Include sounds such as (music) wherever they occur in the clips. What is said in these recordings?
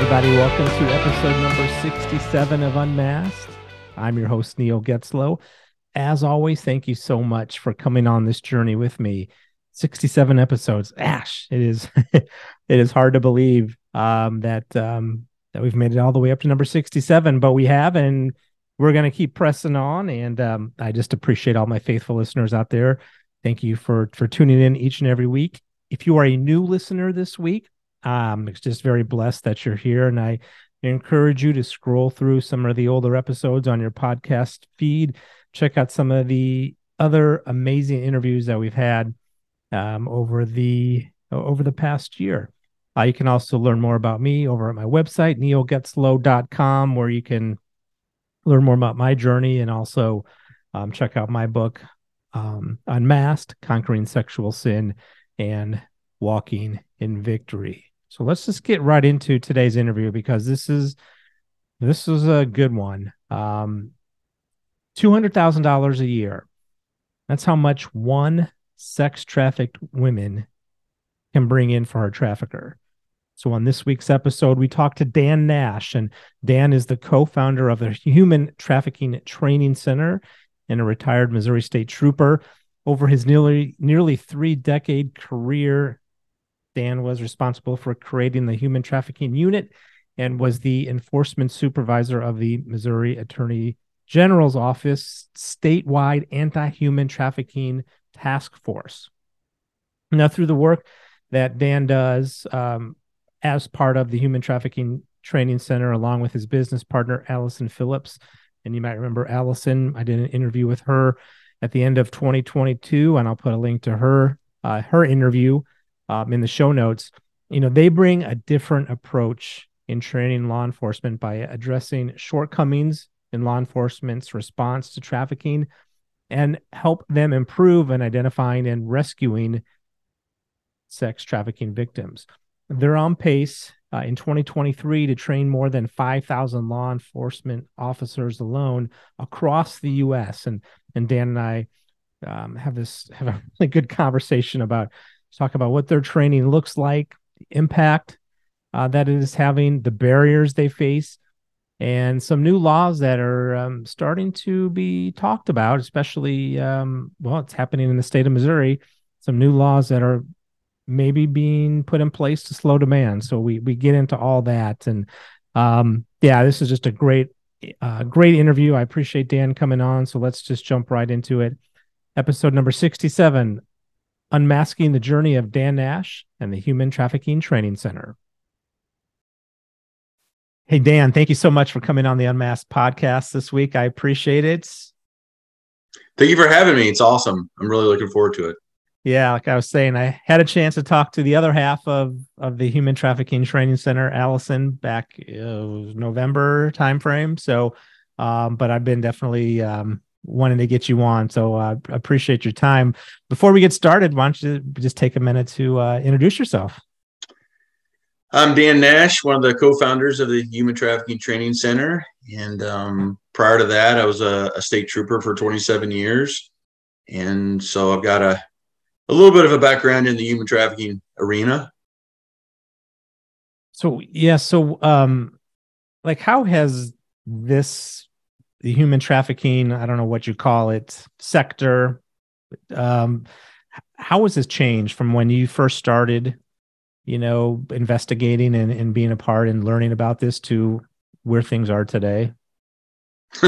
Everybody. Welcome to episode number 67 of Unmasked. I'm your host, Neil Getzlow. As always, thank you so much for coming on this journey with me. 67 episodes. Ash, it is (laughs) it is hard to believe um, that um, that we've made it all the way up to number 67, but we have, and we're going to keep pressing on. And um, I just appreciate all my faithful listeners out there. Thank you for for tuning in each and every week. If you are a new listener this week, um, it's just very blessed that you're here, and I encourage you to scroll through some of the older episodes on your podcast feed. Check out some of the other amazing interviews that we've had um, over the over the past year. Uh, you can also learn more about me over at my website, neilgetzlow.com, where you can learn more about my journey and also um, check out my book, um, Unmasked Conquering Sexual Sin and Walking in Victory. So let's just get right into today's interview because this is this is a good one. Um, two hundred thousand dollars a year. That's how much one sex trafficked women can bring in for her trafficker. So on this week's episode, we talked to Dan Nash, and Dan is the co-founder of the Human Trafficking Training Center and a retired Missouri State Trooper. Over his nearly nearly three decade career Dan was responsible for creating the human trafficking unit and was the enforcement supervisor of the Missouri Attorney General's Office statewide anti human trafficking task force. Now, through the work that Dan does um, as part of the Human Trafficking Training Center, along with his business partner, Alison Phillips, and you might remember Alison, I did an interview with her at the end of 2022, and I'll put a link to her uh, her interview um, in the show notes, you know, they bring a different approach in training law enforcement by addressing shortcomings in law enforcement's response to trafficking and help them improve in identifying and rescuing sex trafficking victims. They're on pace uh, in 2023 to train more than 5,000 law enforcement officers alone across the U.S. And and Dan and I um, have this have a really (laughs) good conversation about talk about what their training looks like, the impact uh, that it is having, the barriers they face, and some new laws that are um, starting to be talked about, especially, um, well, it's happening in the state of Missouri. Some new laws that are maybe being put in place to slow demand. So we we get into all that, and um, yeah, this is just a great, uh, great interview. I appreciate Dan coming on. So let's just jump right into it. Episode number sixty-seven Unmasking the Journey of Dan Nash and the Human Trafficking Training Center. Hey, Dan, thank you so much for coming on the Unmasked podcast this week. I appreciate it. Thank you for having me. It's awesome. I'm really looking forward to it. Yeah, like I was saying, I had a chance to talk to the other half of of the Human Trafficking Training Center, Alison, back uh, November timeframe. So, um, but I've been definitely um, wanting to get you on. So I uh, appreciate your time. Before we get started, why don't you just take a minute to uh, introduce yourself? I'm Dan Nash, one of the co-founders of the Human Trafficking Training Center, and um, prior to that, I was a, a, state trooper for 27 years, and so I've got a a little bit of a background in the human trafficking arena. So yeah, so um, like how has this the human trafficking i don't know what you call it sector. Um how has this changed from when you first started you know investigating and, and being a part and learning about this to where things are today? (laughs)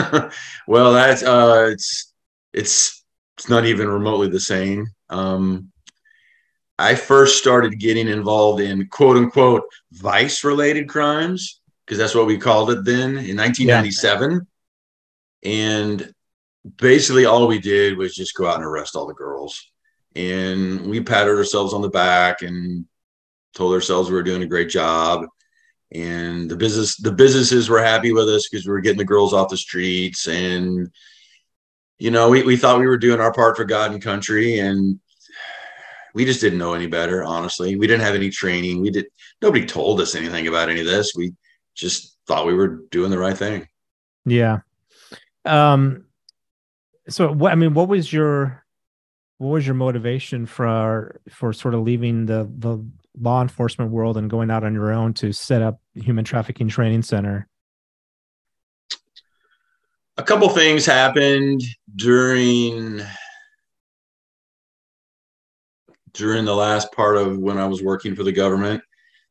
Well that's uh it's it's it's not even remotely the same. Um i first started getting involved in quote unquote vice related crimes because that's what we called it then in 1997 yeah and basically, all we did was just go out and arrest all the girls. And we patted ourselves on the back and told ourselves we were doing a great job. And the business, the businesses were happy with us because we were getting the girls off the streets. And, you know, we, we thought we were doing our part for God and country. And we just didn't know any better, honestly. We didn't have any training. We did nobody told us anything about any of this. We just thought we were doing the right thing. Yeah. Um, so what I mean, what was your what was your motivation for for sort of leaving the the law enforcement world and going out on your own to set up human trafficking training center? A couple things happened during during the last part of when I was working for the government,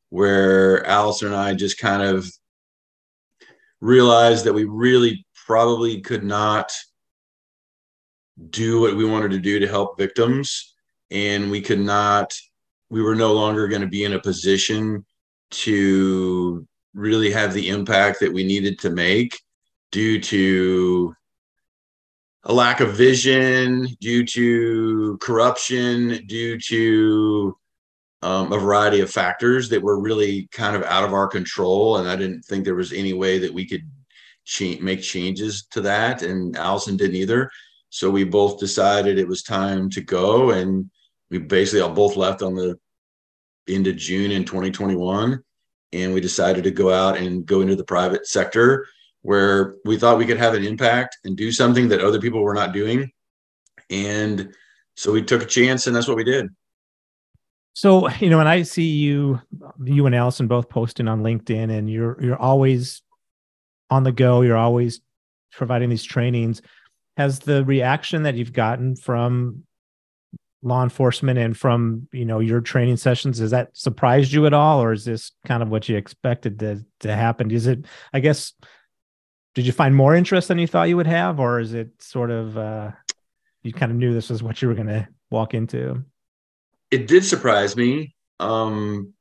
where Alison and I just kind of realized that we really probably could not do what we wanted to do to help victims and we could not we were no longer going to be in a position to really have the impact that we needed to make due to a lack of vision, due to corruption, due to um, a variety of factors that were really kind of out of our control. And I didn't think there was any way that we could cha- make changes to that. And Alison didn't either. So we both decided it was time to go. And we basically all both left on the end of June in 2021. And we decided to go out and go into the private sector where we thought we could have an impact and do something that other people were not doing. And so we took a chance and that's what we did. So, you know, when I see you, you and Alison both posting on LinkedIn and you're, you're always on the go, you're always providing these trainings. Has the reaction that you've gotten from law enforcement and from you know your training sessions has that surprised you at all or is this kind of what you expected to to happen? Is it i guess did you find more interest than you thought you would have or is it sort of uh you kind of knew this was what you were going to walk into? It did surprise me. Um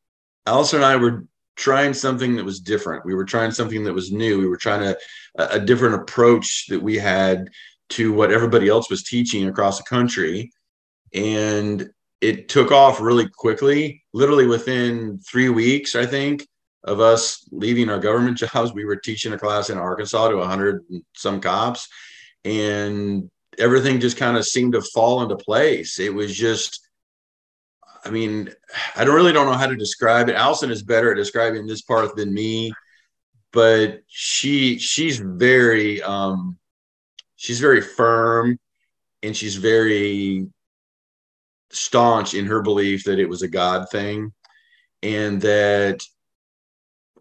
Alison and I were trying something that was different. We were trying something that was new. We were trying a, a different approach that we had to what everybody else was teaching across the country and it took off really quickly. Literally within three weeks, I think, of us leaving our government (laughs) jobs, we were teaching a class in Arkansas to 100 some cops, and everything just kind of seemed to fall into place. It was just, I mean, I don't really don't know how to describe it. Alison is better at describing this part than me, but she she's very um she's very firm and she's very staunch in her belief that it was a God thing and that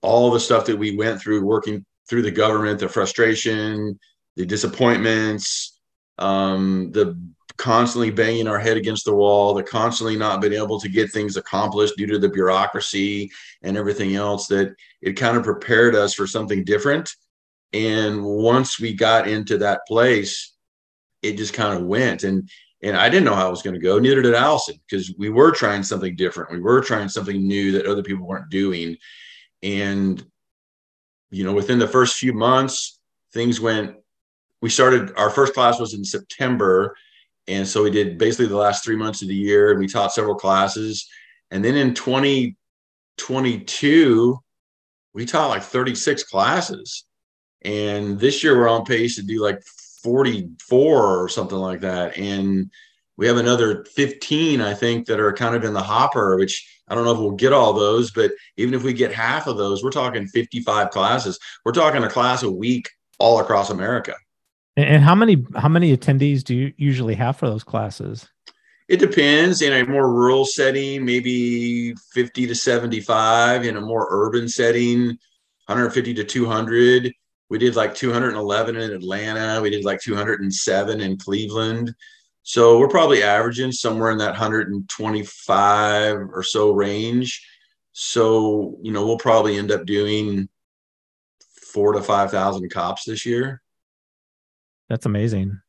all the stuff that we went through working through the government, the frustration, the disappointments, um, the constantly banging our head against the wall, the constantly not being able to get things accomplished due to the bureaucracy and everything else, that it kind of prepared us for something different. And once we got into that place, it just kind of went. And and I didn't know how it was going to go. Neither did Alison, because we were trying something different. We were trying something new that other people weren't doing. And, you know, within the first few months, things went. We started, our first class was in September. And so we did basically the last three months of the year, and we taught several classes. And then in 2022, we taught like 36 classes. And this year we're on pace to do like 44 or something like that. And we have another 15, I think, that are kind of in the hopper, which I don't know if we'll get all those, but even if we get half of those, we're talking 55 classes. We're talking a class a week all across America. And how many how many attendees do you usually have for those classes? It depends. In a more rural setting, maybe 50 to 75. In a more urban setting, 150 to 200 we did like 211 in Atlanta. We did like 207 in Cleveland. So we're probably averaging somewhere in that 125 or so range. So, you know, we'll probably end up doing four to 5,000 cops this year. That's amazing.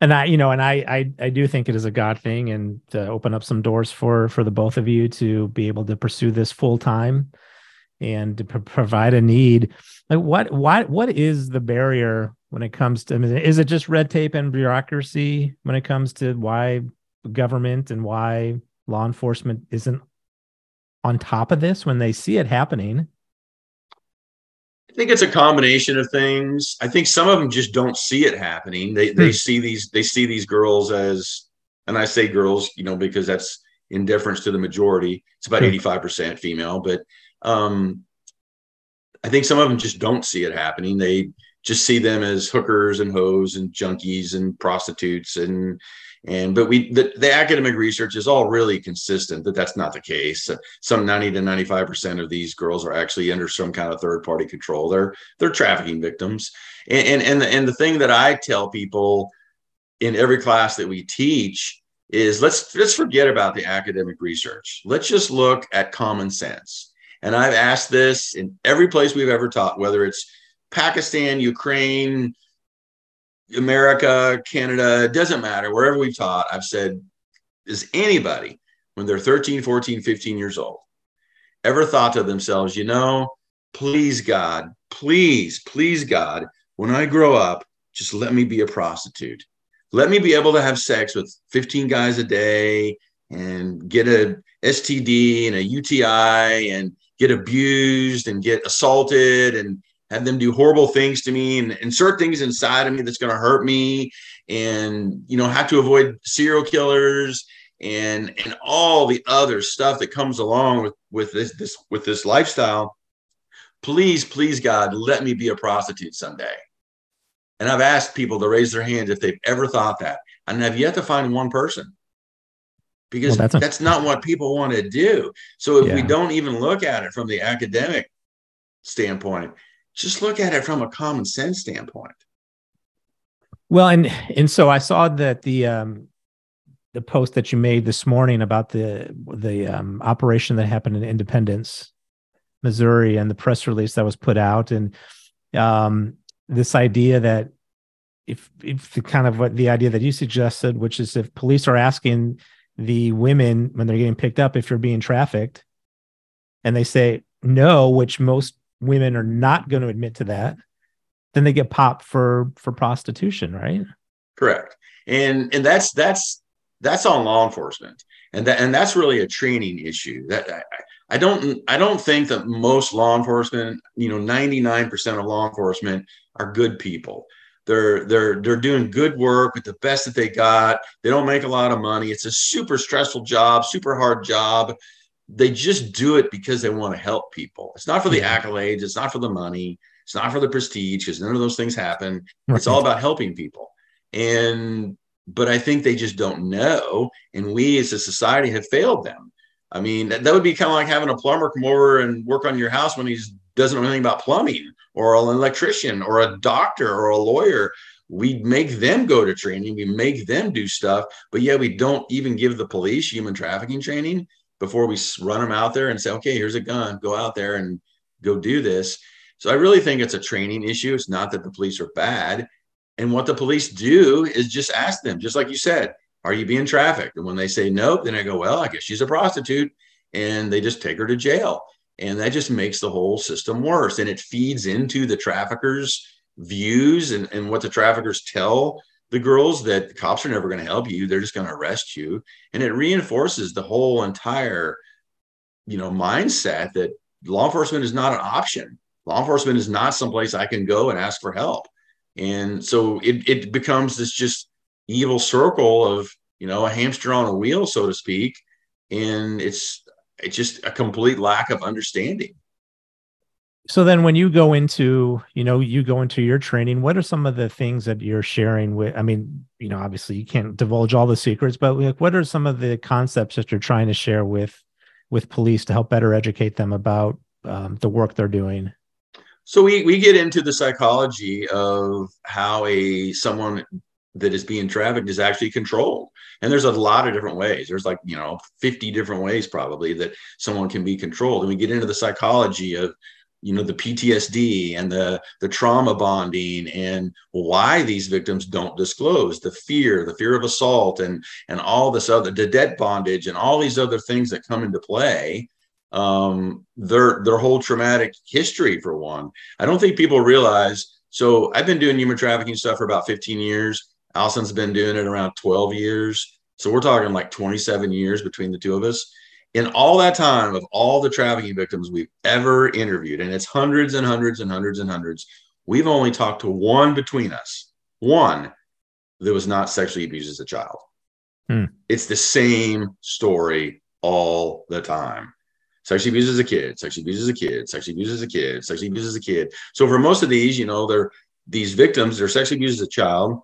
And I, you know, and I, I, I do think it is a God thing and to open up some doors for, for the both of you to be able to pursue this full time and to provide a need. Like what what what is the barrier when it comes to I mean, is it just red tape and bureaucracy when it comes to why government and why law enforcement isn't on top of this when they see it happening? I think it's a combination of things. I think some of them just don't see it happening. They they hmm. see these they see these girls as and I say girls, you know, because that's in deference to the majority. It's about 85% female, but um, I think some of them just don't see it happening. They just see them as hookers and hoes and junkies and prostitutes and And but we the, the academic research is all really consistent that that's not the case. Some 90 to 95 percent of these girls are actually under some kind of third party control. They're they're trafficking victims. And and and the, and the thing that I tell people in every class that we teach is let's let's forget about the academic research. Let's just look at common sense. And I've asked this in every place we've ever taught, whether it's Pakistan, Ukraine, America, Canada, doesn't matter, wherever we've taught, I've said, is anybody when they're 13, 14, 15 years old ever thought to themselves, you know, please God, please, please God, when I grow up, just let me be a prostitute. Let me be able to have sex with 15 guys a day and get a STD and a UTI and get abused and get assaulted and have them do horrible things to me and insert things inside of me that's going to hurt me and you know have to avoid serial killers and and all the other stuff that comes along with with this this with this lifestyle. Please please god let me be a prostitute someday. And i've asked people to raise their hands if they've ever thought that. And i've yet to find one person. Because well, that's, a- that's not what people want to do. So if yeah. we don't even look at it from the academic standpoint just look at it from a common sense standpoint. Well, and and so I saw that the um the post that you made this morning about the the um, operation that happened in Independence, Missouri, and the press release that was put out, and um, this idea that if if the kind of what the idea that you suggested, which is if police are asking the women when they're getting picked up if you're being trafficked, and they say no, which most women are not going to admit to that, then they get popped for for prostitution, right? Correct. And and that's that's that's on law enforcement. And that and that's really a training issue. That I, I don't I don't think that most law enforcement, you know, 99% of law enforcement are good people. They're they're they're doing good work with the best that they got. They don't make a lot of money. It's a super stressful job, super hard job they just do it because they want to help people. It's not for the accolades, it's not for the money, it's not for the prestige because none of those things happen. Right. It's all about helping people. And but I think they just don't know. And we as a society have failed them. I mean, that, that would be kind of like having a plumber come over and work on your house when he doesn't know anything about plumbing, or an electrician, or a doctor, or a lawyer. We make them go to training, we make them do stuff, but yeah, we don't even give the police human trafficking training before we run them out there and say, okay, here's a gun, go out there and go do this. So I really think it's a training issue. It's not that the police are bad. And what the police do is just ask them, just like you said, are you being trafficked? And when they say nope, then I go, well, I guess she's a prostitute. And they just take her to jail. And that just makes the whole system worse. And it feeds into the traffickers' views and, and what the traffickers tell the girls that the cops are never going to help you they're just going to arrest you. And it reinforces the whole entire you know mindset that law enforcement is not an option. Law enforcement is not someplace i can go and ask for help. And so it, it becomes this just evil circle of you know a hamster on a wheel so to speak. And it's it's just a complete lack of understanding so then when you go into you know you go into your training what are some of the things that you're sharing with i mean you know obviously you can't divulge all the secrets but like what are some of the concepts that you're trying to share with with police to help better educate them about um, the work they're doing? So we we get into the psychology of how a someone that is being trafficked is actually controlled. And there's a lot of different ways. There's like you know 50 different ways probably that someone can be controlled. And we get into the psychology of you know the PTSD and the the trauma bonding and why these victims don't disclose the fear the fear of assault and and all this other the debt bondage and all these other things that come into play um their their whole traumatic history for one. I don't think people realize so I've been doing human trafficking stuff for about 15 years. Alison's been doing it around 12 years. So we're talking like 27 years between the two of us in all that time of all the trafficking victims we've ever interviewed, and it's hundreds and hundreds and hundreds and hundreds, we've only talked to one between us, one that was not sexually abused as a child. Hmm. It's the same story all the time. Sexually abused as a kid, sexually abused as a kid, sexually abused as a kid, sexually abused as a kid. So for most of these, you know, they're these victims, they're sexually abused as a child.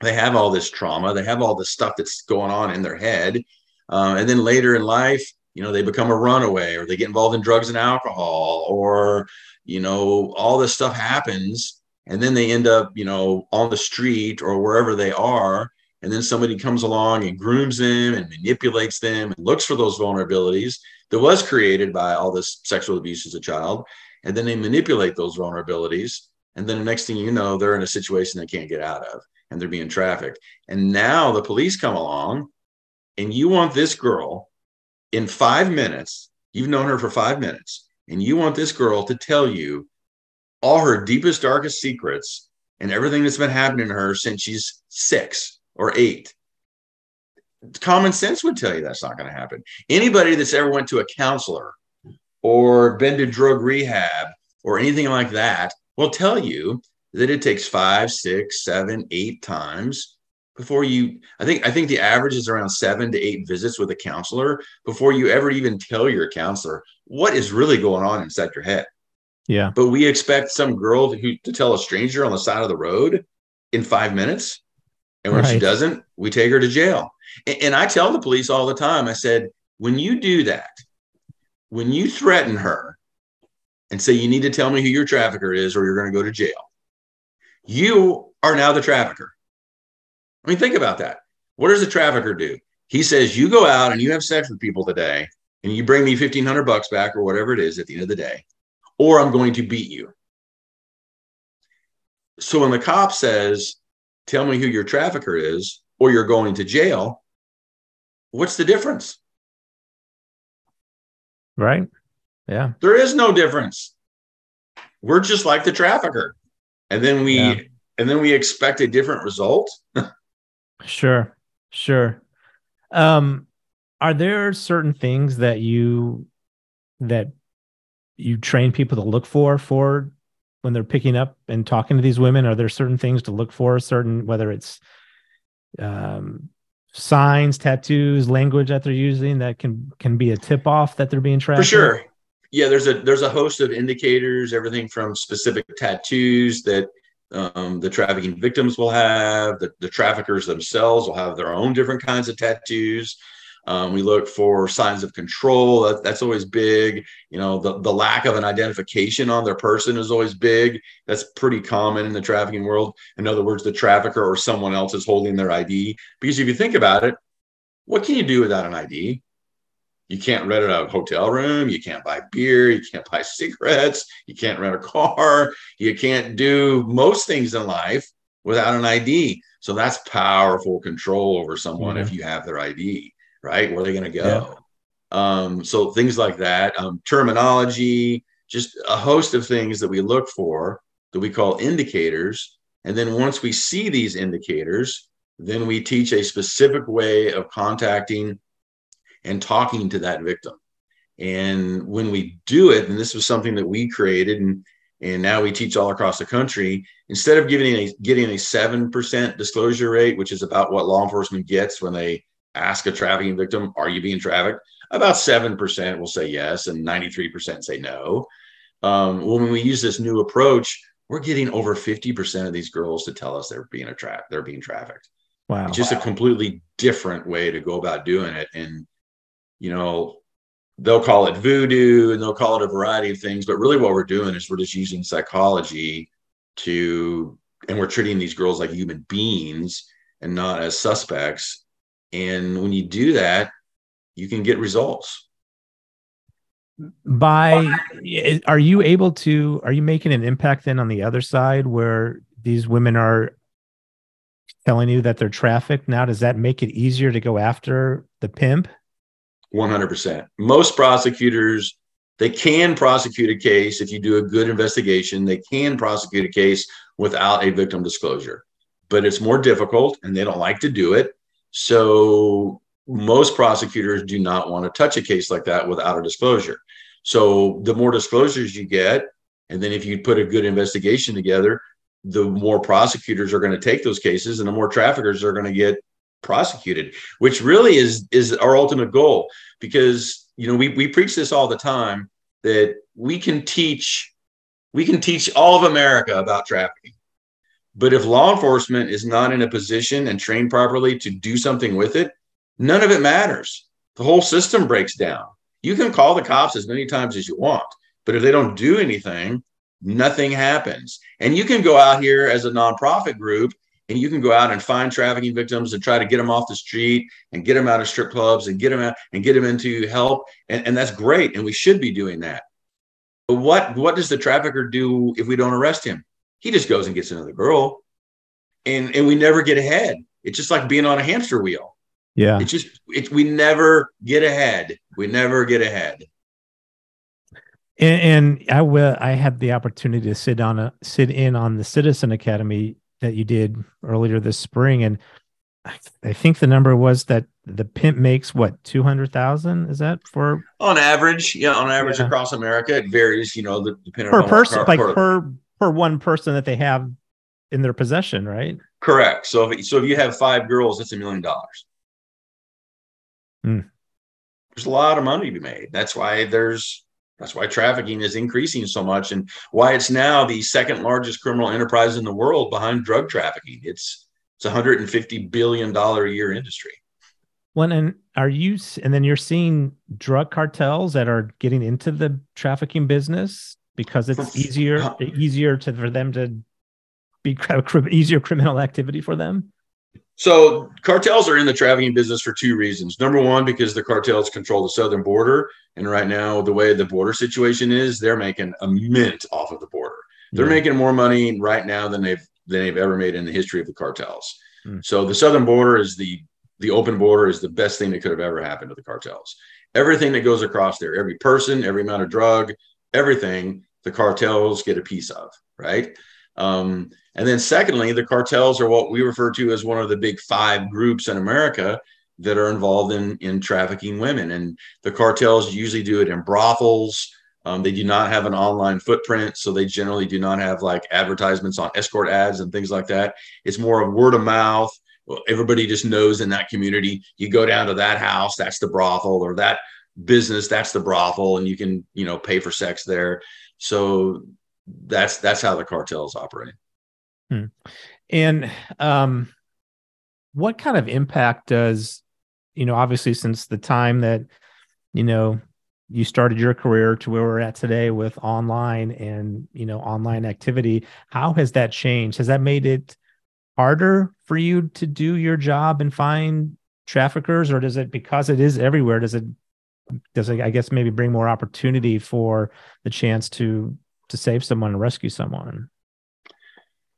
they have all this trauma, they have all this stuff that's going on in their head. Uh, and then later in life, you know, they become a runaway or they get involved in drugs and alcohol or, you know, all this stuff happens. And then they end up, you know, on the street or wherever they are. And then somebody comes along and grooms them and manipulates them and looks for those vulnerabilities that was created by all this sexual abuse as a child. And then they manipulate those vulnerabilities. And then the next thing you know, they're in a situation they can't get out of and they're being trafficked. And now the police come along and you want this girl in five minutes, you've known her for five minutes, and you want this girl to tell you all her deepest, darkest secrets and everything that's been happening to her since she's six or eight. Common sense would tell you that's not going to happen. Anybody that's ever went to a counselor or been to drug rehab or anything like that will tell you that it takes five, six, seven, eight times before you i think i think the average is around seven to eight visits with a counselor before you ever even tell your counselor what is really going on inside your head. Yeah. But we expect some girl to, to tell a stranger on the side of the road in five minutes and when right. she doesn't we take her to jail. And, and i tell the police all the time i said when you do that when you threaten her and say you need to tell me who your trafficker is or you're going to go to jail you are now the trafficker I mean, think about that. What does the trafficker do? He says, You go out and you have sex with people today, and you bring me 1500 bucks back or whatever it is at the end of the day, or I'm going to beat you. So when the cop says, Tell me who your trafficker is, or you're going to jail, what's the difference? Right. Yeah. There is no difference. We're just like the trafficker. And then we yeah. and then we expect a different result. (laughs) Sure, sure. Um, are there certain things that you that you train people to look for for when they're picking up and talking to these women? Are there certain things to look for? Certain whether it's um, signs, tattoos, language that they're using that can can be a tip off that they're being tracked. For sure. Yeah, there's a there's a host of indicators, everything from specific tattoos that um, the trafficking victims will have, the, the, traffickers themselves will have their own different kinds of tattoos. Um, we look for signs of control. That, that's always big. You know, the, the lack of an identification on their person is always big. That's pretty common in the trafficking world. In other words, the trafficker or someone else is holding their ID. Because if you think about it, what can you do without an ID? You can't rent a hotel room. You can't buy beer. You can't buy cigarettes. You can't rent a car. You can't do most things in life without an ID. So that's powerful control over someone if you have their ID, right? Where are they going to go? Yeah. Um, so things like that, um, terminology, just a host of things that we look for that we call indicators. And then once we see these indicators, then we teach a specific way of contacting and talking to that victim. And when we do it, and this was something that we created and and now we teach all across the country, instead of giving a getting a 7% disclosure rate, which is about what law enforcement gets when they ask a trafficking victim, are you being trafficked? About 7% will say yes, and 93% say no. Um, when we use this new approach, we're getting over 50% of these girls to tell us they're being a tra- they're being trafficked. Wow. It's just wow. a completely different way to go about doing it. And you know, they'll call it voodoo and they'll call it a variety of things. But really, what we're doing is we're just using psychology to, and we're treating these girls like human beings and not as suspects. And when you do that, you can get results. By are you able to, are you making an impact then on the other side where these women are telling you that they're trafficked now? Does that make it easier to go after the pimp? 100%. Most prosecutors, they can prosecute a case if you do a good investigation. They can prosecute a case without a victim disclosure, but it's more difficult and they don't like to do it. So most prosecutors do not want to touch a case like that without a disclosure. So the more disclosures you get, and then if you put a good investigation together, the more prosecutors are going to take those cases and the more traffickers are going to get prosecuted, which really is is our ultimate goal. Because you know we we preach this all the time that we can teach we can teach all of America about trafficking, But if law enforcement is not in a position and trained properly to do something with it, none of it matters. The whole system breaks down. You can call the cops as many times as you want, but if they don't do anything, nothing happens. And you can go out here as a nonprofit group and you can go out and find trafficking victims and try to get them off the street and get them out of strip clubs and get them out and get them into help. And, and that's great. And we should be doing that. But what, what does the trafficker do if we don't arrest him? He just goes and gets another girl. And, and we never get ahead. It's just like being on a hamster wheel. Yeah. It's just, it's, we never get ahead. We never get ahead. And, and I will. I had the opportunity to sit on a sit in on the Citizen Academy that you did earlier this spring, and I, I think the number was that the pimp makes what two hundred thousand. Is that for on average? Yeah, on average yeah. across America, it varies. You know, the, depending per person, car, like per, per per one person that they have in their possession, right? Correct. So if so, if you have five girls, that's a million dollars. Hmm. There's a lot of money to be made. That's why there's that's why trafficking is increasing so much and why it's now the second largest criminal enterprise in the world behind drug trafficking. It's it's a 150 billion dollar a year industry. When and are you and then you're seeing drug cartels that are getting into the trafficking business because it's easier easier to for them to be (laughs) easier criminal activity for them? So cartels are in the trafficking business for two reasons. Number one, because the cartels control the southern border, and right now the way the border situation is, they're making a mint off of the border. They're yeah. making more money right now than they've than they've ever made in the history of the cartels. Mm. So the southern border is the the open border is the best thing that could have ever happened to the cartels. Everything that goes across there, every person, every amount of drug, everything, the cartels get a piece of, right? Um, and then, secondly, the cartels are what we refer to as one of the big five groups in America that are involved in, in trafficking women. And the cartels usually do it in brothels. Um, they do not have an online footprint, so they generally do not have like advertisements on escort ads and things like that. It's more of word of mouth. Everybody just knows in that community. You go down to that house, that's the brothel, or that business, that's the brothel, and you can you know pay for sex there. So that's that's how the cartels operate. Hmm. And um, what kind of impact does you know obviously since the time that you know you started your career to where we're at today with online and you know online activity how has that changed has that made it harder for you to do your job and find traffickers or does it because it is everywhere does it does it i guess maybe bring more opportunity for the chance to to save someone and rescue someone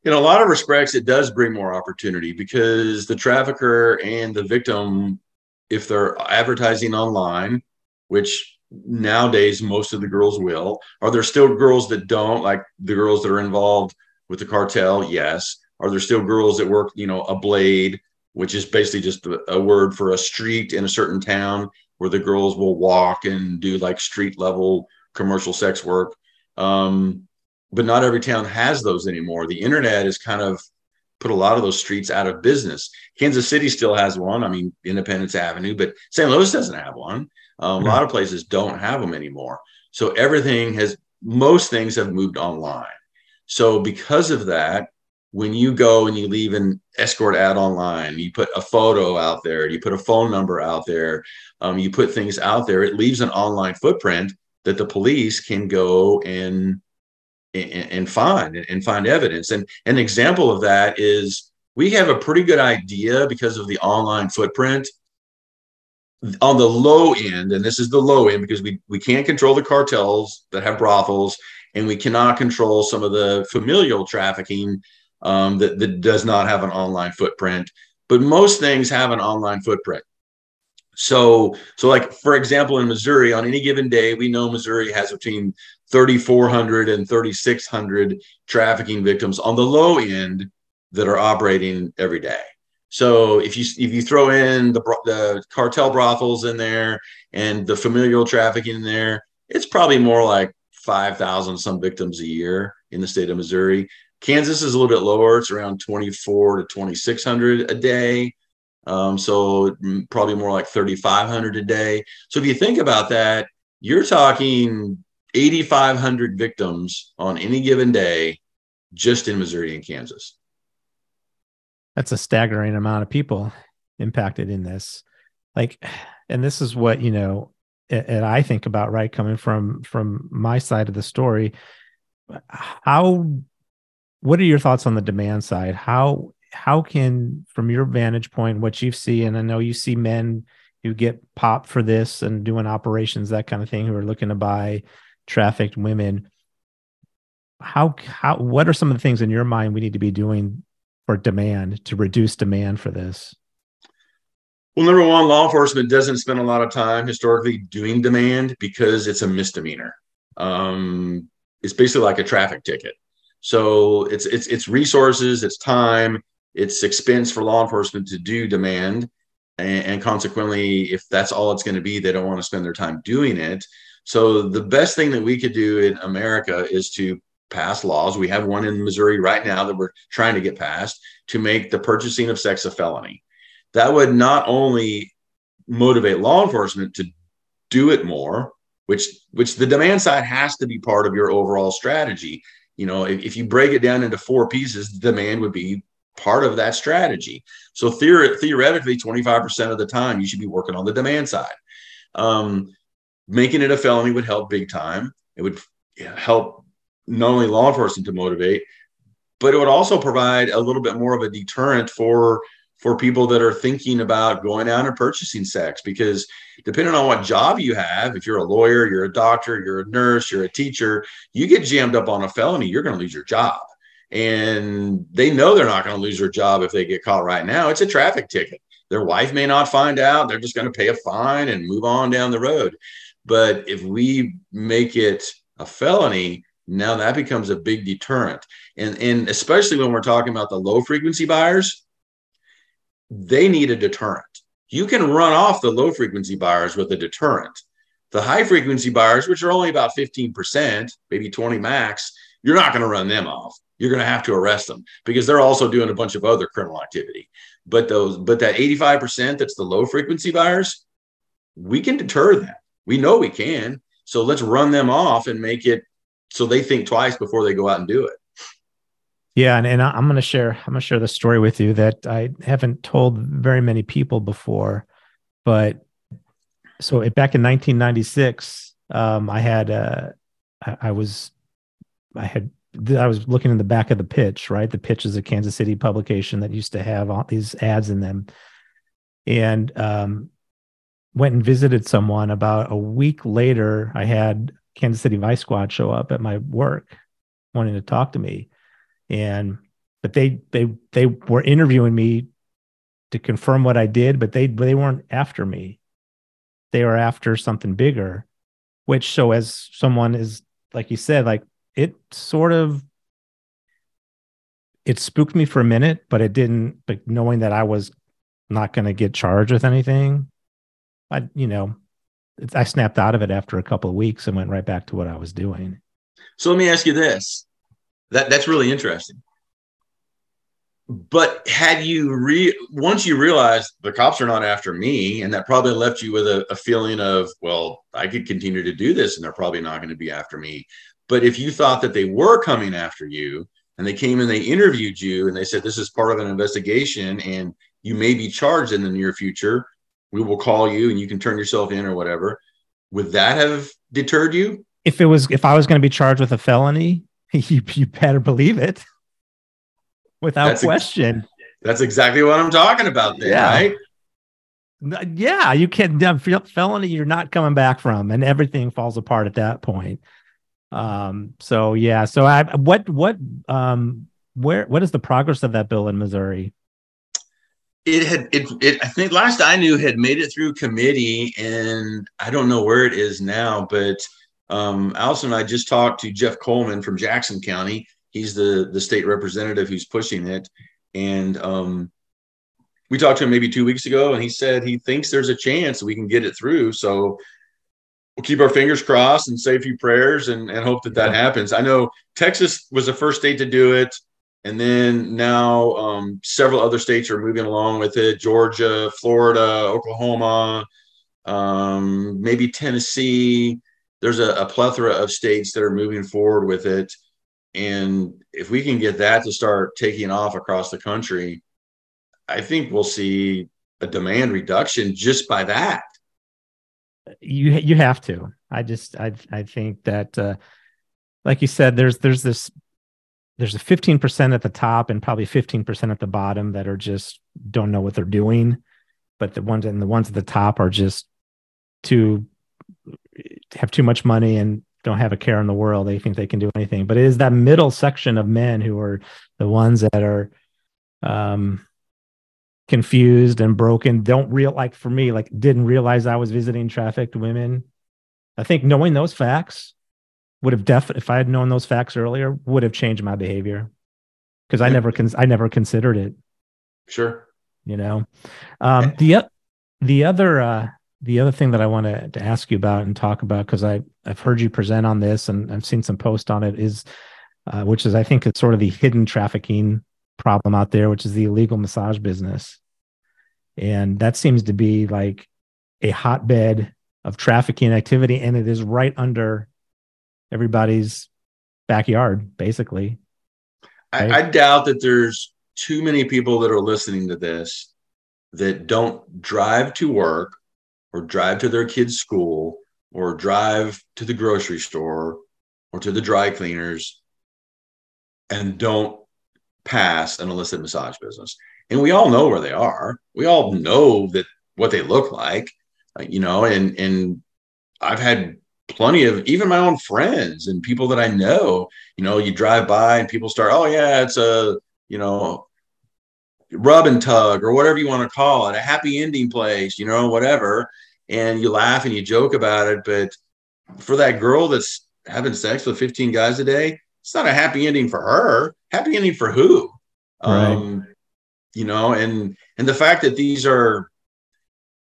in a lot of respects it does bring more opportunity because the trafficker and the victim if they're advertising online which nowadays most of the girls will are there still girls that don't? Like the girls that are involved with the cartel yes. Are there still girls that work you know a blade which is basically just a, word for a street in a certain town where the girls will walk and do like street level commercial sex work? Um, but not every town has those anymore. The internet has kind of put a lot of those streets out of business. Kansas City still has one. I mean, Independence Avenue, but St. Louis doesn't have one. Um. A lot of places don't have them anymore. So everything has, most things have moved online. So because of that, when you go and you leave an escort ad online, you put a photo out there, you put a phone number out there, um, you put things out there, it leaves an online footprint that the police can go and and, find and find evidence. And an example of that is we have a pretty good idea because of the online footprint on the low end, and this is the low end because we, we can't control the cartels that have brothels, and we cannot control some of the familial trafficking um, that, that does not have an online footprint. But most things have an online footprint. So, so like for example, in Missouri, on any given day, we know Missouri has between 3,400 and 3,600 trafficking victims on the low end that are operating every day. So if you if you throw in the the cartel brothels in there and the familial trafficking in there, it's probably more like 5,000 some victims a year in the state of Missouri. Kansas is a little bit lower; it's around 24 to 2,600 a day. Um, so probably more like 3,500 a day. So if you think about that, you're talking 8,500 victims on any given day just in Missouri and Kansas. that's a staggering amount of people impacted in this. Like, and this is what you know, and I think about right coming from from my side of the story. How, what are your thoughts on the demand side? How how can, from your vantage point, what you see, and I know you see men who get popped for this and doing operations, that kind of thing, who are looking to buy trafficked women. How how what are some of the things in your mind we need to be doing for demand to reduce demand for this? Well, number one, law enforcement doesn't spend a lot of time historically doing demand because it's a misdemeanor. Um, it's basically like a traffic ticket. So it's it's it's resources, it's time, it's expense for law enforcement to do demand. And, and consequently, if that's all it's going to be, they don't want to spend their time doing it. So the best thing that we could do in America is to pass laws. We have one in Missouri right now that we're trying to get passed to make the purchasing of sex a felony. That would not only motivate law enforcement to do it more, which which the demand side has to be part of your overall strategy. You know, if, if you break it down into four pieces, demand would be part of that strategy. So theor- theoretically, 25% of the time, you should be working on the demand side. Um, making it a felony would help big time. It would help not only law enforcement to motivate, but it would also provide a little bit more of a deterrent for for people that are thinking about going out and purchasing sex because depending on what job you have if you're a lawyer you're a doctor you're a nurse you're a teacher you get jammed up on a felony you're going to lose your job and they know they're not going to lose their job if they get caught right now. It's a traffic ticket. Their wife may not find out. They're just going to pay a fine and move on down the road. But if we make it a felony, now that becomes a big deterrent. And, and especially when we're talking about the low frequency buyers, they need a deterrent. You can run off the low frequency buyers with a deterrent. The high frequency buyers, which are only about 15%, maybe 20 max, you're not going to run them off you're going to have to arrest them because they're also doing a bunch of other criminal activity. But those, but that 85% that's the low frequency buyers, we can deter that. We know we can. So let's run them off and make it so they think twice before they go out and do it. Yeah, and, and I'm going to share I'm going to share the story with you that I haven't told very many people before, but so it, back in 1996, um, I had uh, I, was I had I was looking in the back of the pitch, right? The pitch is a Kansas City publication that used to have all these ads in them. And um, went and visited someone about a week later. I had Kansas City Vice Squad show up at my work wanting to talk to me. And but they they they were interviewing me to confirm what I did, but they they weren't after me. They were after something bigger, which so as someone is like you said, like it sort of it spooked me for a minute, but it didn't. But knowing that I was not going to get charged with anything, I you know, I snapped out of it after a couple of weeks and went right back to what I was doing. So let me ask you this: that that's really interesting. But had you re once you realized the cops are not after me, and that probably left you with a, a feeling of, well, I could continue to do this, and they're probably not going to be after me. But if you thought that they were coming after you and they came and they interviewed you and they said, this is part of an investigation and you may be charged in the near future, we will call you and you can turn yourself in or whatever. Would that have deterred you? If it was, if I was going to be charged with a felony, (laughs) you, you better believe it without that's question. Ex- that's exactly what I'm talking about there, yeah. right? Yeah, you can felony you're not coming back from, and everything falls apart at that point. Um, so yeah, so I what what um where what is the progress of that bill in Missouri? It had it, it I think last I knew had made it through committee and I don't know where it is now, but um Alison and I just talked to Jeff Coleman from Jackson County. He's the the state representative who's pushing it. And um we talked to him maybe two weeks ago and he said he thinks there's a chance we can get it through. So we'll keep our fingers crossed and say a few prayers and, and hope that that yeah. happens. I know Texas was the first state to do it. And then now um, several other states are moving along with it Georgia, Florida, Oklahoma, um, maybe Tennessee. There's a, a plethora of states that are moving forward with it. And if we can get that to start taking off across the country, I think we'll see a demand reduction just by that. You you have to. I just I I think that uh, like you said, there's there's this there's a 15% at the top and probably 15% at the bottom that are just don't know what they're doing. But the ones and the ones at the top are just too have too much money and don't have a care in the world. They think they can do anything. But it is that middle section of men who are the ones that are um confused and broken don't real like for me like didn't realize i was visiting trafficked women i think knowing those facts would have def if i had known those facts earlier would have changed my behavior. Because i never cons- i never considered it. Sure. You know? Um the the other uh the other thing that i want to, to ask you about and talk about because i i've heard you present on this and i've seen some posts on it is uh, which is i think it's sort of the hidden trafficking problem out there, which is the illegal massage business. And that seems to be like a hotbed of trafficking activity. And it is right under everybody's backyard, basically. Right? I, I doubt that there's too many people that are listening to this that don't drive to work or drive to their kids' school or drive to the grocery store or to the dry cleaners and don't pass an illicit massage business. And we all know where they are. We all know that what they look like, uh, you know, and and I've had plenty of even my own friends and people that I know, you know, you drive by and people start, oh yeah, it's a, you know, rub and tug or whatever you want to call it, a happy ending place, you know, whatever. And you laugh and you joke about it. But for that girl that's having sex with 15 guys a day, it's not a happy ending for her. Happy ending for who? Right. Um, you know, and and the fact that these are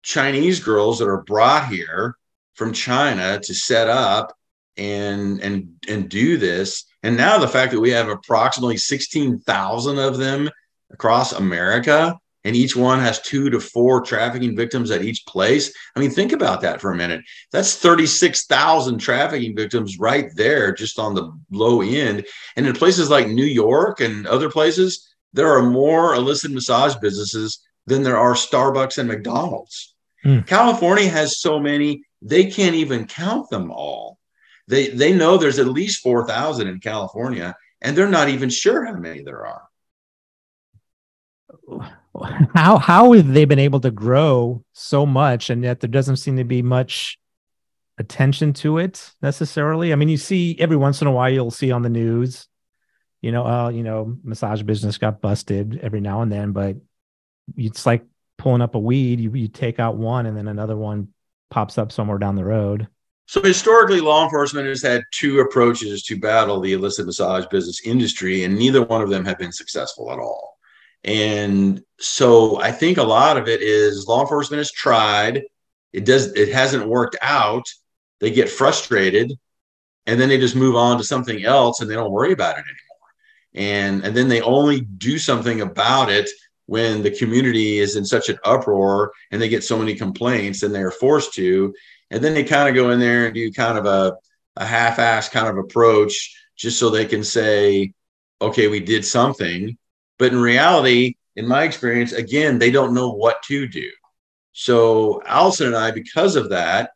Chinese girls that are brought here from China to set up and and and do this, and now the fact that we have approximately sixteen thousand of them across America, and each one has two to four trafficking victims at each place. I mean, think about that for a minute. That's 36,000 trafficking victims right there, just on the low end. And in places like New York and other places, there are more illicit massage businesses than there are Starbucks and McDonald's. Hmm. California has so many, they can't even count them all. They, they know there's at least 4,000 in California, and they're not even sure how many there are how how have they been able to grow so much and yet there doesn't seem to be much attention to it necessarily i mean you see every once in a while you'll see on the news you know uh you know massage business got busted every now and then but it's like pulling up a weed you, you take out one and then another one pops up somewhere down the road so historically law enforcement has had two approaches to battle the illicit massage business industry and neither one of them have been successful at all and so I think a lot of it is law enforcement has tried, it does it hasn't worked out. They get frustrated and then they just move on to something else and they don't worry about it anymore. And and then they only do something about it when the community is in such an uproar and they get so many complaints and they're forced to. And then they kind of go in there and do kind of a, a half-ass kind of approach just so they can say, okay, we did something but in reality, in my experience, again, they don't know what to do. So Alison and I, because of that,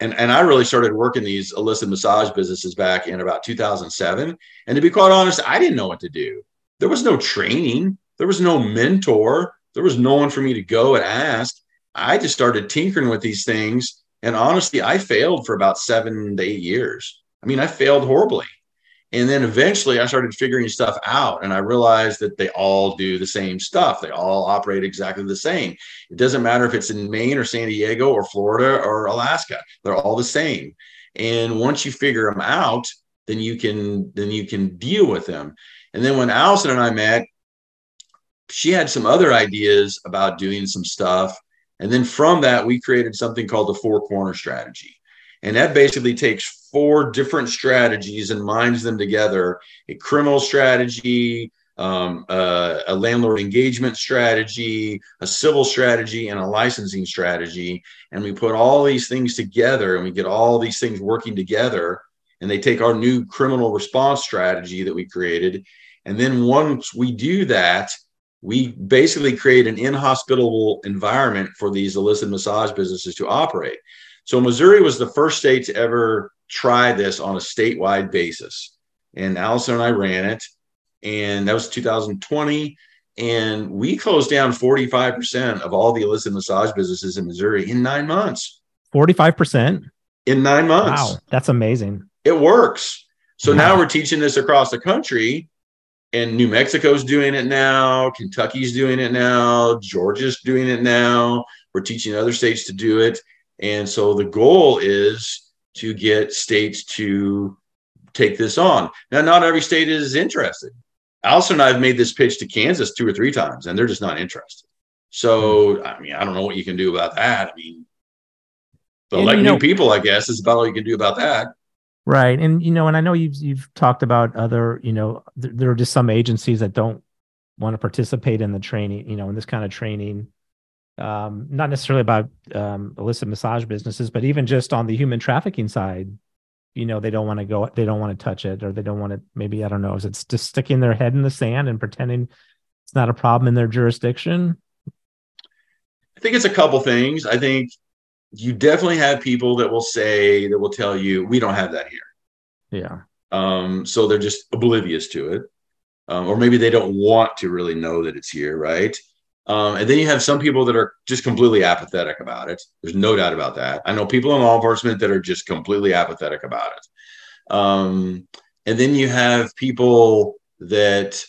and, and I really started working these illicit massage businesses back in about 2007. And to be quite honest, I didn't know what to do. There was no training, there was no mentor, there was no one for me to go and ask. I just started tinkering with these things. And honestly, I failed for about seven to eight years. I mean, I failed horribly. And then eventually I started figuring stuff out and I realized that they all do the same stuff. They all operate exactly the same. It doesn't matter if it's in Maine or San Diego or Florida or Alaska. They're all the same. And once you figure them out, then you can then you can deal with them. And then when Alison and I met, she had some other ideas about doing some stuff. And then from that, we created something called the four corner strategy. And that basically takes four different strategies and mines them together a criminal strategy, um, uh, a landlord engagement strategy, a civil strategy, and a licensing strategy. And we put all these things together and we get all these things working together. And they take our new criminal response strategy that we created. And then once we do that, we basically create an inhospitable environment for these illicit massage businesses to operate. So Missouri was the first state to ever try this on a statewide basis. And Alison and I ran it, and that was 2020. And we closed down 45% of all the illicit massage businesses in Missouri in nine months. 45%? In nine months. Wow, that's amazing. It works. So wow. now we're teaching this across the country and New Mexico's doing it now, Kentucky's doing it now, Georgia's doing it now. We're teaching other states to do it. And so the goal is to get states to take this on. Now, not every state is interested. Alison and I have made this pitch to Kansas two or three times, and they're just not interested. So, hmm. I mean, I don't know what you can do about that. I mean, but and, like new know, people, I guess, is about all you can do about that. Right. And you know, and I know you've you've talked about other, you know, th- there are just some agencies that don't want to participate in the training, you know, in this kind of training. Um, not necessarily about um, illicit massage businesses, but even just on the human trafficking side, you know, they don't want to go, they don't want to touch it, or they don't want to. Maybe I don't know. Is it's just sticking their head in the sand and pretending it's not a problem in their jurisdiction? I think it's a couple things. I think you definitely have people that will say that will tell you we don't have that here. Yeah. Um, so they're just oblivious to it, um, or maybe they don't want to really know that it's here, right? Um, and then you have some people that are just completely apathetic about it. There's no doubt about that. I know people in law enforcement that are just completely apathetic about it. Um, and then you have people that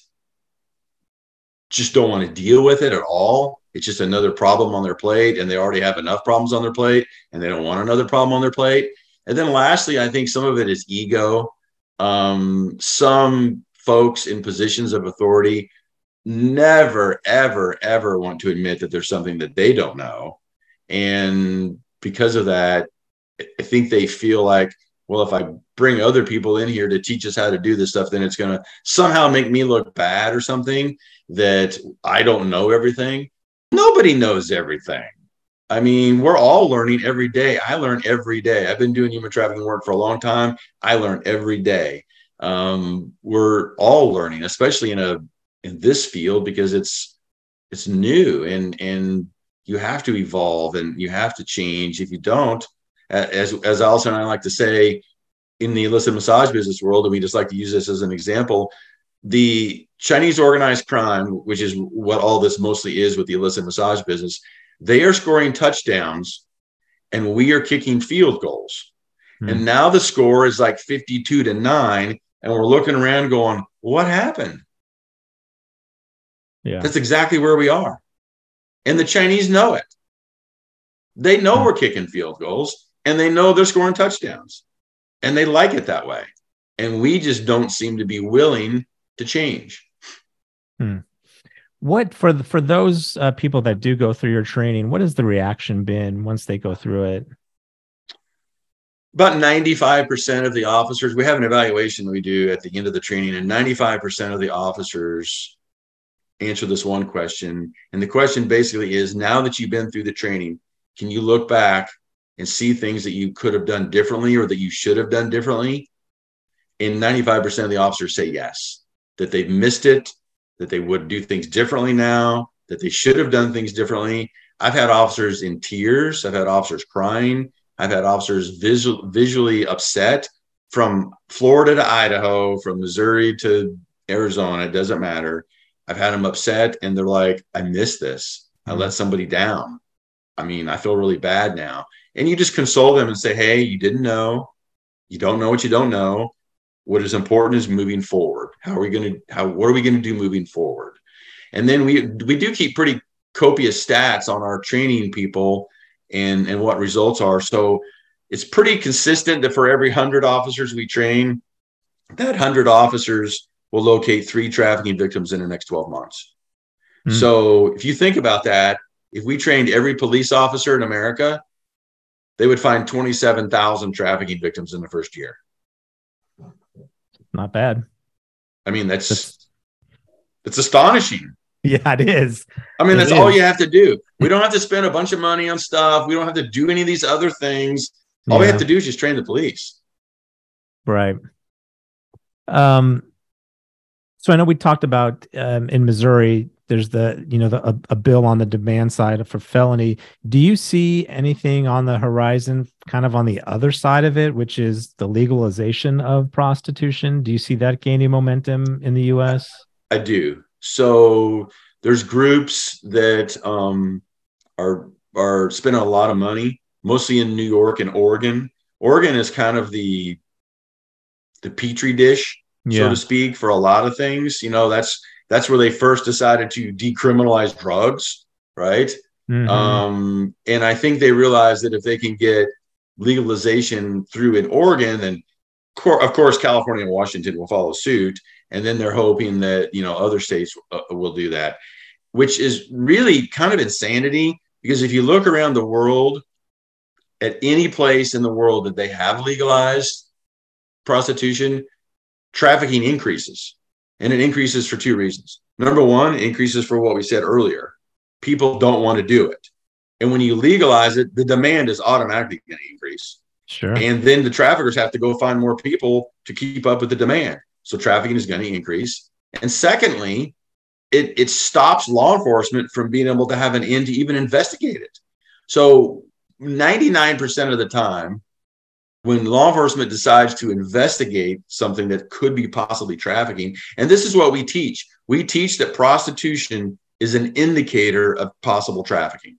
just don't want to deal with it at all it's just another problem on their plate, and they already have enough problems on their plate, and they don't want another problem on their plate. And then lastly, I think some of it is ego. Um, some folks in positions of authority never, ever, ever want to admit that there's something that they don't know. And because of that, I think they feel like, well, if I bring other people in here to teach us how to do this stuff, then it's going to somehow make me look bad or something that I don't know everything nobody knows everything. I mean, we're all learning every day. I learn every day. I've been doing human trafficking work for a long time. I learn every day. Um, we're all learning, especially in a in this field because it's it's new and and you have to evolve and you have to change. If you don't, as as Alison and I like to say, in the illicit massage business world, and we just like to use this as an example, the Chinese organized crime, which is what all this mostly is with the illicit massage business, they are scoring touchdowns and we are kicking field goals. Hmm. And now the score is like 52 to 9. And we're looking around going, what happened? Yeah. That's exactly where we are. And the Chinese know it. They know hmm. we're kicking field goals and they know they're scoring touchdowns and they like it that way. And we just don't seem to be willing to change. Hmm. What for the, for those uh, people that do go through your training? What has the reaction been once they go through it? About 95% of the officers, we have an evaluation we do at the end of the training, and 95% of the officers answer this one question. And the question basically is now that you've been through the training, can you look back and see things that you could have done differently or that you should have done differently? And 95% of the officers say yes that they've missed it, that they would do things differently now, that they should have done things differently. I've had officers in tears. I've had officers crying. I've had officers visual, visually upset from Florida to Idaho, from Missouri to Arizona. It doesn't matter. I've had them upset and they're like, I missed this. I let mm-hmm. somebody down. I mean, I feel really bad now. And you just console them and say, hey, you didn't know. You don't know what you don't know. What is important is moving forward. How are we going to how what are we going to do moving forward? And then we we do keep pretty copious stats on our training people and and what results are. So it's pretty consistent that for every 100 officers we train, that 100 officers will locate three trafficking victims in the next 12 months. Mm-hmm. So if you think about that, if we trained every police officer in America, they would find 27,000 trafficking victims in the first year not bad. I mean, that's that's, it's astonishing. Yeah, it is. I mean, it that's is. all you have to do. We don't have to spend a bunch of money on stuff. We don't have to do any of these other things. All yeah. we have to do is just train the police. Right. Um. So I know we talked about um, in Missouri there's the you know the a, a, bill on the demand side for felony. Do you see anything on the horizon kind of on the other side of it which is the legalization of prostitution? Do you see that gaining momentum in the us i do. So there's groups that um, are are spending a lot of money mostly in new york and oregon. Oregon is kind of the the petri dish yeah. so to speak for a lot of things. You know that's that's where they first decided to decriminalize drugs, right? Mm-hmm. Um, and I think they realized that if they can get legalization through in Oregon, then of course California and Washington will follow suit, and then they're hoping that you know other states uh, will do that, which is really kind of insanity because if you look around the world, at any place in the world that they have legalized prostitution, trafficking increases. And it increases for two reasons. Number one, increases for what we said earlier. People don't want to do it. And when you legalize it, the demand is automatically going to increase. Sure. And then the traffickers have to go find more people to keep up with the demand. So trafficking is going to increase. And secondly, it, it stops law enforcement from being able to have an end to even investigate it. So 99% of the time, when law enforcement decides to investigate something that could be possibly trafficking, and this is what we teach we teach that prostitution is an indicator of possible trafficking.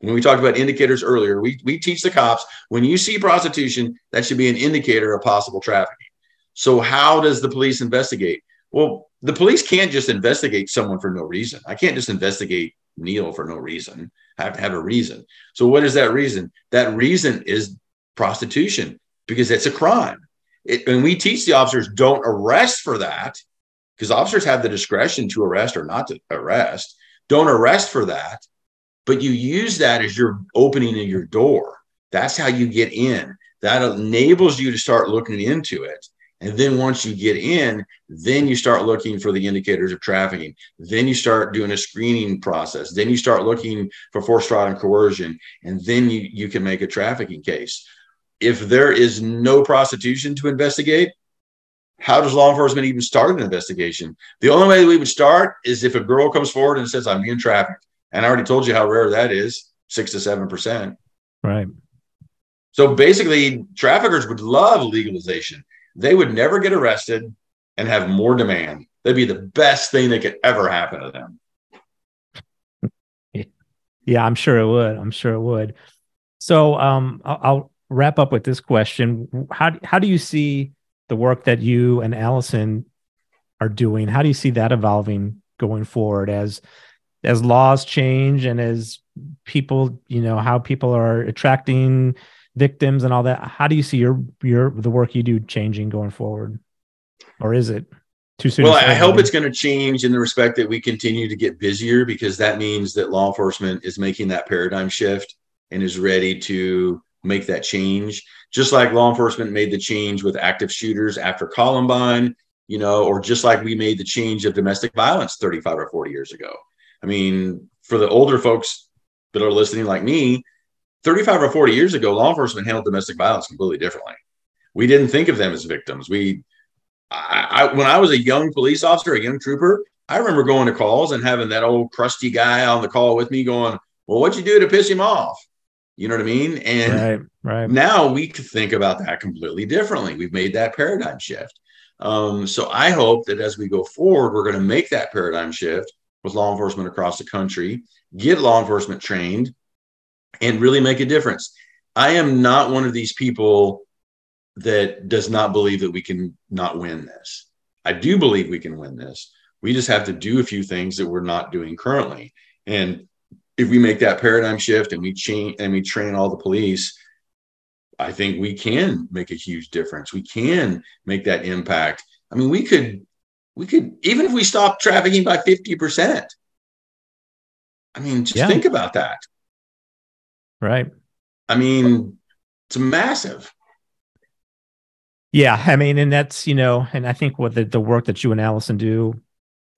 When we talked about indicators earlier, we, we teach the cops when you see prostitution, that should be an indicator of possible trafficking. So, how does the police investigate? Well, the police can't just investigate someone for no reason. I can't just investigate Neil for no reason. I have to have a reason. So, what is that reason? That reason is prostitution because it's a crime. It, and we teach the officers don't arrest for that because officers have the discretion to arrest or not to arrest. Don't arrest for that, but you use that as your opening of your door. That's how you get in. That enables you to start looking into it. And then once you get in, then you start looking for the indicators of trafficking. Then you start doing a screening process. Then you start looking for forced fraud and coercion. And then you, you can make a trafficking case if there is no prostitution to investigate, how does law enforcement even start an investigation? The only way we would start is if a girl comes forward and says, I'm being trafficked. And I already told you how rare that is six to seven percent. Right. So basically, traffickers would love legalization. They would never get arrested and have more demand. That'd be the best thing that could ever happen to them. (laughs) Yeah, I'm sure it would. I'm sure it would. So um, I'll, I'll wrap up with this question. How, how do you see the work that you and Alison are doing? How do you see that evolving going forward as as laws change and as people, you know, how people are attracting victims and all that? How do you see your your the work you do changing going forward? Or is it too soon? Well, I hope it's going to change in the respect that we continue to get busier because that means that law enforcement is making that paradigm shift and is ready to make that change. Just like law enforcement made the change with active shooters after Columbine, you know, or just like we made the change of domestic violence 35 or 40 years ago. I mean, for the older folks that are listening like me, 35 or 40 years ago, law enforcement handled domestic violence completely differently. We didn't think of them as victims. We, I, I, when I was a young police officer, a young trooper, I remember going to calls and having that old crusty guy on the call with me going, Well, what'd you do to piss him off? You know what I mean? And right, right. now we could think about that completely differently. We've made that paradigm shift. Um, so I hope that as we go forward, we're going to make that paradigm shift with law enforcement across the country, get law enforcement trained, and really make a difference. I am not one of these people that does not believe that we can not win this. I do believe we can win this. We just have to do a few things that we're not doing currently. And if we make that paradigm shift and we change and we train all the police, I think we can make a huge difference. We can make that impact. I mean, we could, we could, even if we stop trafficking by 50%. I mean, just yeah. think about that. Right. I mean, it's massive. Yeah. I mean, and that's, you know, and I think what the, the work that you and Alison do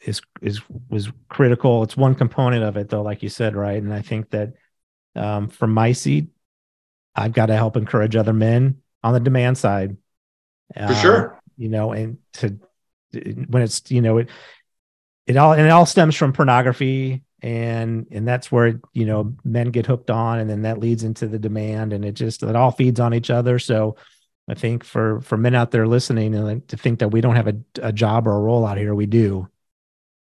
is is was critical. It's one component of it, though, like you said, right? And I think that um, from my seat, I've got to help encourage other men on the demand side. For uh, sure, you know, and to when it's you know it it all and it all stems from pornography and and that's where you know men get hooked on and then that leads into the demand and it just it all feeds on each other so i think for for men out there listening and to think that we don't have a, a job or a role out here we do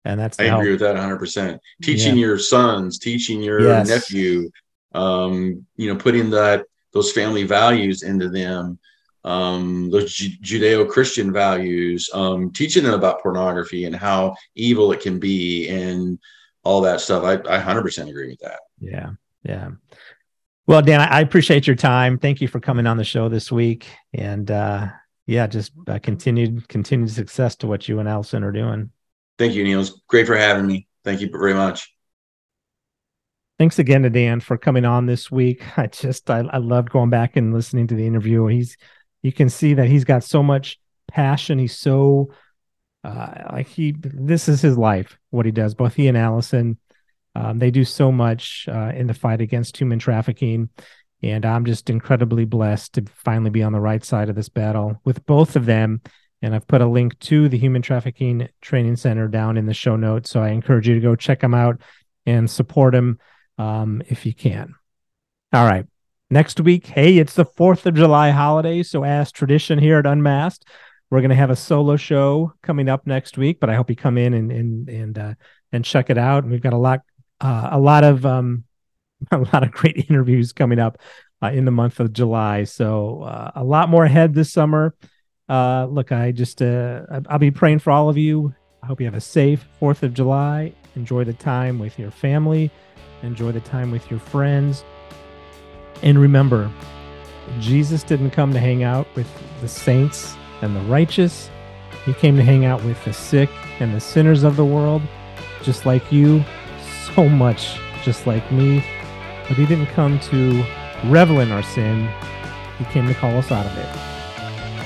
and that's i help. agree with that 100% teaching yeah. your sons teaching your yes. nephew um you know putting that those family values into them um, those Ju- Judeo-Christian values, um, teaching them about pornography and how evil it can be, and all that stuff. I, I 100% agree with that. Yeah, yeah. Well, Dan, I appreciate your time. Thank you for coming on the show this week, and uh, yeah, just uh, continued continued success to what you and Alison are doing. Thank you, Neil. It's great for having me. Thank you very much. Thanks again to Dan for coming on this week. I just I, I loved going back and listening to the interview. He's you can see that he's got so much passion. He's so uh, like he this is his life. What he does, both he and Alison, um, they do so much uh, in the fight against human trafficking. And I'm just incredibly blessed to finally be on the right side of this battle with both of them. And I've put a link to the Human Trafficking Training Center down in the show notes. So I encourage you to go check them out and support them um, if you can. All right. Next week, hey, it's the 4th of July holiday. So, as tradition here at Unmasked, we're going to have a solo show coming up next week, but I hope you come in and and and uh, and check it out. And we've got a lot uh, a lot of um, (laughs) a lot of great interviews coming up uh, in the month of July. So uh, a lot more ahead this summer. Uh, look, I just uh, I'll be praying for all of you. I hope you have a safe Fourth of July. Enjoy the time with your family. Enjoy the time with your friends. And remember, Jesus didn't come to hang out with the saints and the righteous. He came to hang out with the sick and the sinners of the world, just like you, so much just like me. But he didn't come to revel in our sin, he came to call us out of it.